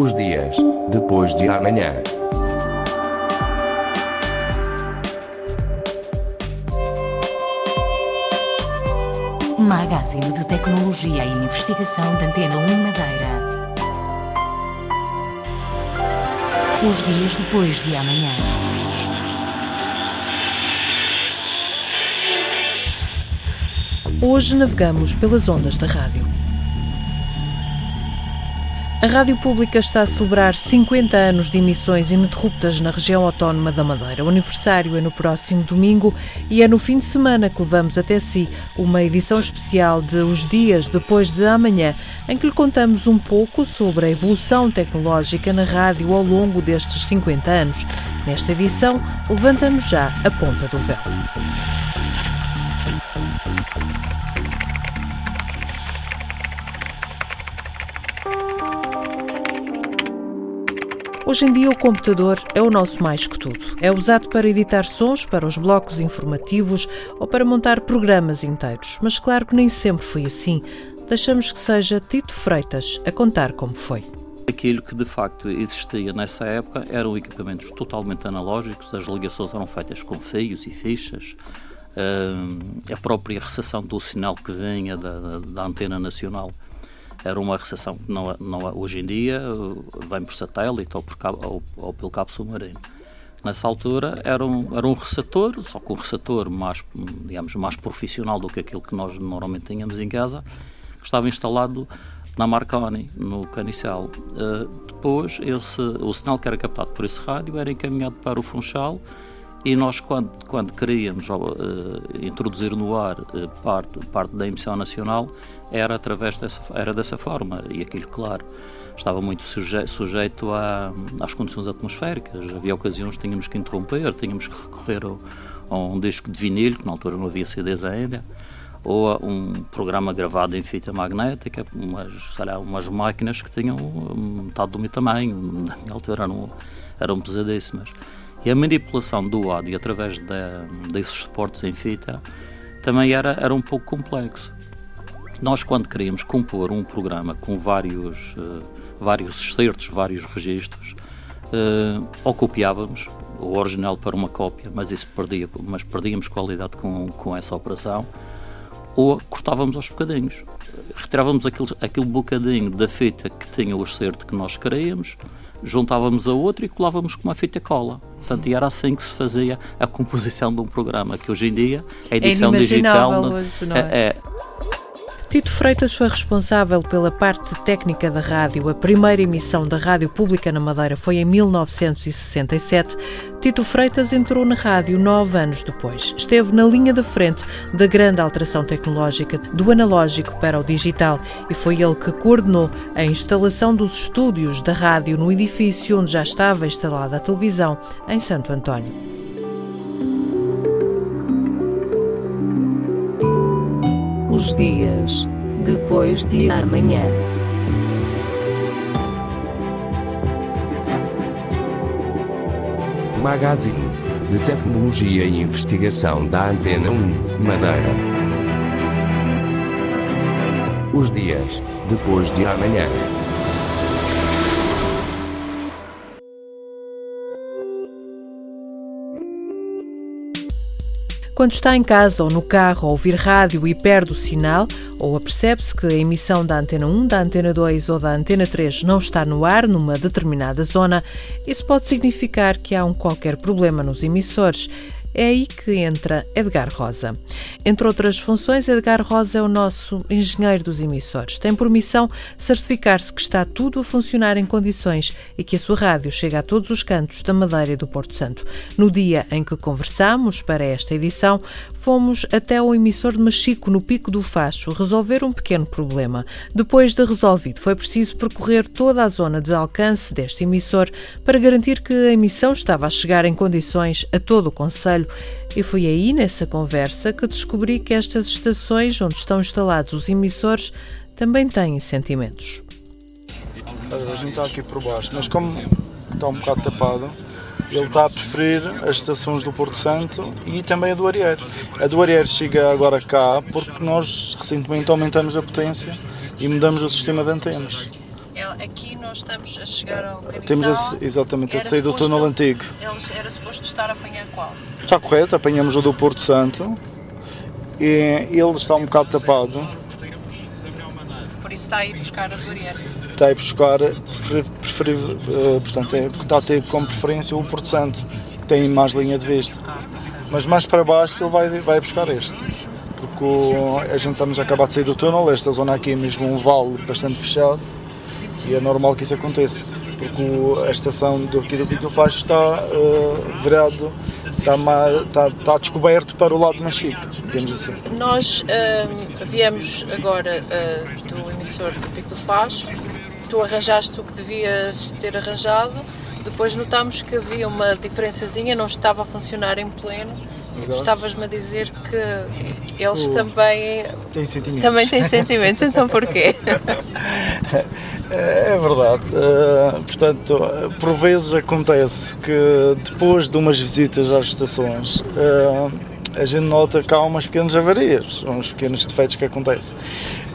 Os dias depois de amanhã. Magazine de Tecnologia e Investigação da Antena 1 Madeira. Os dias depois de amanhã. Hoje navegamos pelas ondas da rádio. A Rádio Pública está a celebrar 50 anos de emissões ininterruptas na região autónoma da Madeira. O aniversário é no próximo domingo e é no fim de semana que levamos até si uma edição especial de Os Dias Depois de Amanhã, em que lhe contamos um pouco sobre a evolução tecnológica na rádio ao longo destes 50 anos. Nesta edição, levantamos já a ponta do véu. Hoje em dia, o computador é o nosso mais que tudo. É usado para editar sons, para os blocos informativos ou para montar programas inteiros. Mas, claro que nem sempre foi assim. Deixamos que seja Tito Freitas a contar como foi. Aquilo que de facto existia nessa época eram equipamentos totalmente analógicos, as ligações eram feitas com fios e fichas, a própria recepção do sinal que vinha da, da antena nacional era uma recepção que não, não, hoje em dia vem por satélite ou, por cabo, ou, ou pelo cabo submarino. Nessa altura era um, era um receptor, só que um receptor mais, digamos, mais profissional do que aquele que nós normalmente tínhamos em casa, que estava instalado na Marconi, no Canicial. Uh, depois, esse, o sinal que era captado por esse rádio era encaminhado para o Funchal e nós, quando, quando queríamos uh, introduzir no ar uh, parte, parte da emissão nacional, era através dessa, era dessa forma. E aquilo, claro, estava muito suje, sujeito a, às condições atmosféricas. Havia ocasiões que tínhamos que interromper, tínhamos que recorrer a um disco de vinil, que na altura não havia CDs ainda, ou a um programa gravado em fita magnética, umas, sei lá, umas máquinas que tinham metade do meu tamanho. Na minha altura eram, eram pesadíssimas. E a manipulação do áudio através de, desses suportes em fita também era, era um pouco complexo. Nós, quando queríamos compor um programa com vários, uh, vários excertos, vários registros, uh, ou copiávamos o original para uma cópia, mas isso perdia, mas perdíamos qualidade com, com essa operação, ou cortávamos aos bocadinhos. Retirávamos aquele, aquele bocadinho da fita que tinha o excerto que nós queríamos, juntávamos a outro e colávamos com uma fita cola. Portanto, e era assim que se fazia a composição de um programa, que hoje em dia a edição é digital hoje, não é? é, é Tito Freitas foi responsável pela parte técnica da rádio. A primeira emissão da Rádio Pública na Madeira foi em 1967. Tito Freitas entrou na rádio nove anos depois. Esteve na linha de frente da grande alteração tecnológica do analógico para o digital e foi ele que coordenou a instalação dos estúdios da rádio no edifício onde já estava instalada a televisão, em Santo António. Os dias depois de amanhã. Magazine de Tecnologia e Investigação da Antena 1, Madeira. Os dias depois de amanhã. Quando está em casa ou no carro a ouvir rádio e perde o sinal, ou apercebe-se que a emissão da antena 1, da antena 2 ou da antena 3 não está no ar numa determinada zona, isso pode significar que há um qualquer problema nos emissores. É aí que entra Edgar Rosa. Entre outras funções, Edgar Rosa é o nosso engenheiro dos emissores. Tem por missão certificar-se que está tudo a funcionar em condições e que a sua rádio chega a todos os cantos da Madeira e do Porto Santo. No dia em que conversamos para esta edição, fomos até o emissor de Machico, no Pico do Facho, resolver um pequeno problema. Depois de resolvido, foi preciso percorrer toda a zona de alcance deste emissor para garantir que a emissão estava a chegar em condições a todo o Conselho. E foi aí, nessa conversa, que descobri que estas estações onde estão instalados os emissores também têm sentimentos. A gente está aqui por baixo, mas como está um bocado tapado, ele está a preferir as estações do Porto Santo e também a do Arier. A do Arier chega agora cá porque nós recentemente aumentamos a potência e mudamos o sistema de antenas. Aqui nós estamos a chegar ao canizal. Temos a, exatamente a sair do túnel antigo. Eles, era suposto estar a apanhar qual? Está correto, apanhamos o do Porto Santo e ele está um bocado tapado. Por isso está a ir buscar a Dorier. Está a ir buscar, preferi, uh, portanto, é, está a ter como preferência o Porto Santo, que tem mais linha de vista. Ah. Mas mais para baixo ele vai, vai buscar este. Porque a gente estamos a acabar de sair do túnel, esta zona aqui é mesmo um vale bastante fechado e é normal que isso aconteça. Porque a estação do, aqui do Pico do Facho está uh, virado está, está, está, descoberto para o lado de Machique, digamos assim. Nós uh, viemos agora uh, do emissor do Pico do Facho, tu arranjaste o que devias ter arranjado, depois notámos que havia uma diferençazinha, não estava a funcionar em pleno, e tu estavas-me a dizer que eles o... também têm sentimentos. Também têm sentimentos, então porquê? É verdade. Uh, portanto, por vezes acontece que depois de umas visitas às estações uh, a gente nota que há umas pequenas avarias, uns pequenos defeitos que acontecem.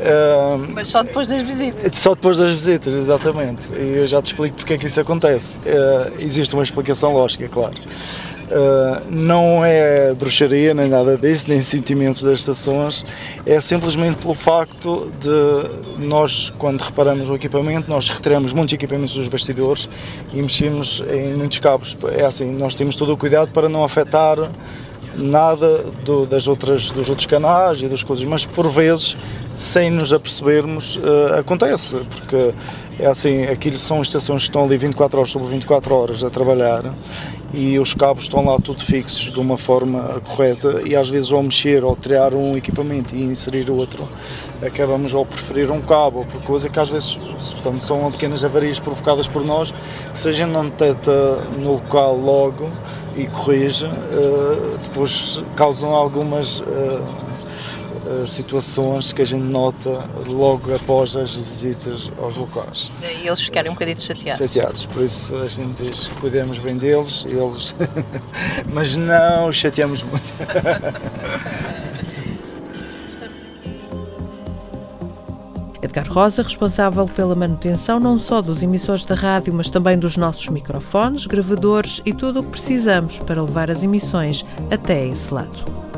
Uh, Mas só depois das visitas? Só depois das visitas, exatamente. E eu já te explico porque é que isso acontece. existe uma explicação lógica, claro. Uh, não é bruxaria nem nada disso, nem sentimentos das estações, é simplesmente pelo facto de nós, quando reparamos o equipamento, nós retiramos muitos equipamentos dos bastidores e mexemos em muitos cabos. É assim, nós temos todo o cuidado para não afetar nada do, das outras, dos outros canais e das coisas, mas por vezes, sem nos apercebermos, uh, acontece, porque é assim, aquilo são estações que estão ali 24 horas sobre 24 horas a trabalhar e os cabos estão lá tudo fixos de uma forma correta. E às vezes ao mexer ou tirar um equipamento e inserir outro acabamos ao preferir um cabo. Por coisa que às vezes portanto, são pequenas avarias provocadas por nós que se a gente não detecta no local logo e corrige eh, depois causam algumas eh, situações que a gente nota logo após as visitas aos locais. E eles ficarem um bocadinho chateados. Chateados, por isso a gente diz que cuidemos bem deles, eles... mas não chateamos muito. Edgar Rosa, responsável pela manutenção não só dos emissores da rádio, mas também dos nossos microfones, gravadores e tudo o que precisamos para levar as emissões até esse lado.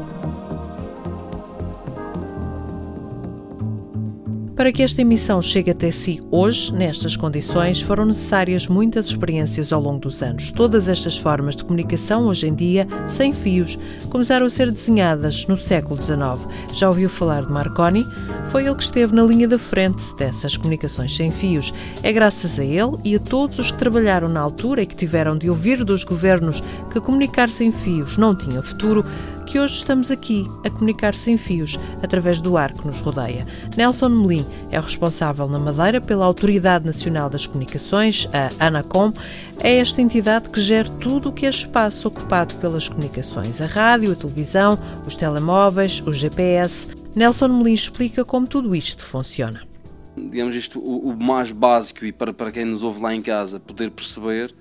Para que esta emissão chegue até si hoje, nestas condições, foram necessárias muitas experiências ao longo dos anos. Todas estas formas de comunicação, hoje em dia, sem fios, começaram a ser desenhadas no século XIX. Já ouviu falar de Marconi? Foi ele que esteve na linha da frente dessas comunicações sem fios. É graças a ele e a todos os que trabalharam na altura e que tiveram de ouvir dos governos que comunicar sem fios não tinha futuro que hoje estamos aqui a comunicar sem fios através do ar que nos rodeia. Nelson Melim é o responsável na Madeira pela Autoridade Nacional das Comunicações, a ANACOM. É esta entidade que gera tudo o que é espaço ocupado pelas comunicações: a rádio, a televisão, os telemóveis, o GPS. Nelson Melim explica como tudo isto funciona. Digamos isto, o, o mais básico e para, para quem nos ouve lá em casa poder perceber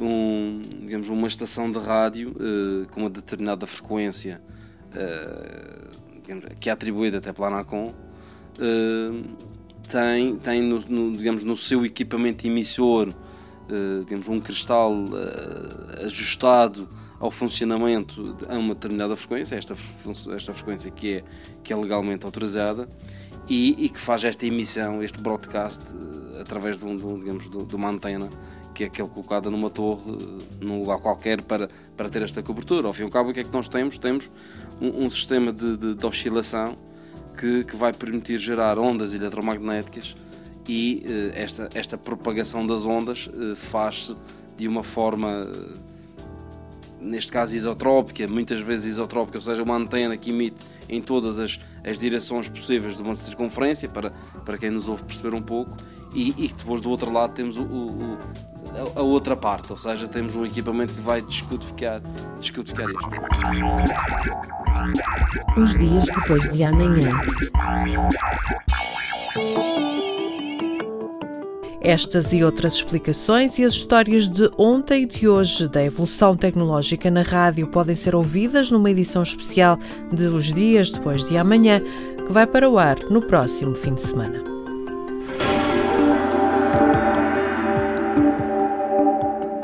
um, digamos, uma estação de rádio uh, com uma determinada frequência uh, digamos, que é atribuída até pela ANACOM uh, tem, tem no, no, digamos, no seu equipamento emissor digamos, um cristal ajustado ao funcionamento a uma determinada frequência, esta, esta frequência que é, que é legalmente autorizada, e, e que faz esta emissão, este broadcast, através de, um, de, digamos, de uma antena que é aquele colocado numa torre, num lugar qualquer, para, para ter esta cobertura. Ao fim e ao cabo, o que é que nós temos? Temos um, um sistema de, de, de oscilação que, que, vai permitir gerar ondas eletromagnéticas e uh, esta, esta propagação das ondas uh, faz-se de uma forma, uh, neste caso isotrópica, muitas vezes isotrópica, ou seja, uma antena que emite em todas as, as direções possíveis de uma circunferência, para, para quem nos ouve perceber um pouco, e, e depois do outro lado temos o, o, a, outra parte, ou seja, temos um equipamento que vai descodificar, descodificar isto. Os dias depois de amanhã. Estas e outras explicações e as histórias de ontem e de hoje da evolução tecnológica na rádio podem ser ouvidas numa edição especial de Os Dias Depois de Amanhã, que vai para o ar no próximo fim de semana.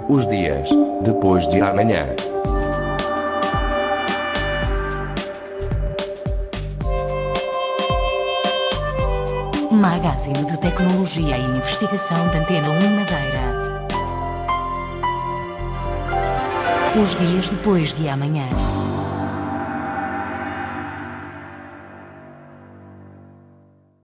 Os dias depois de amanhã. Magazine de Tecnologia e Investigação da Antena 1 Madeira. Os dias depois de amanhã.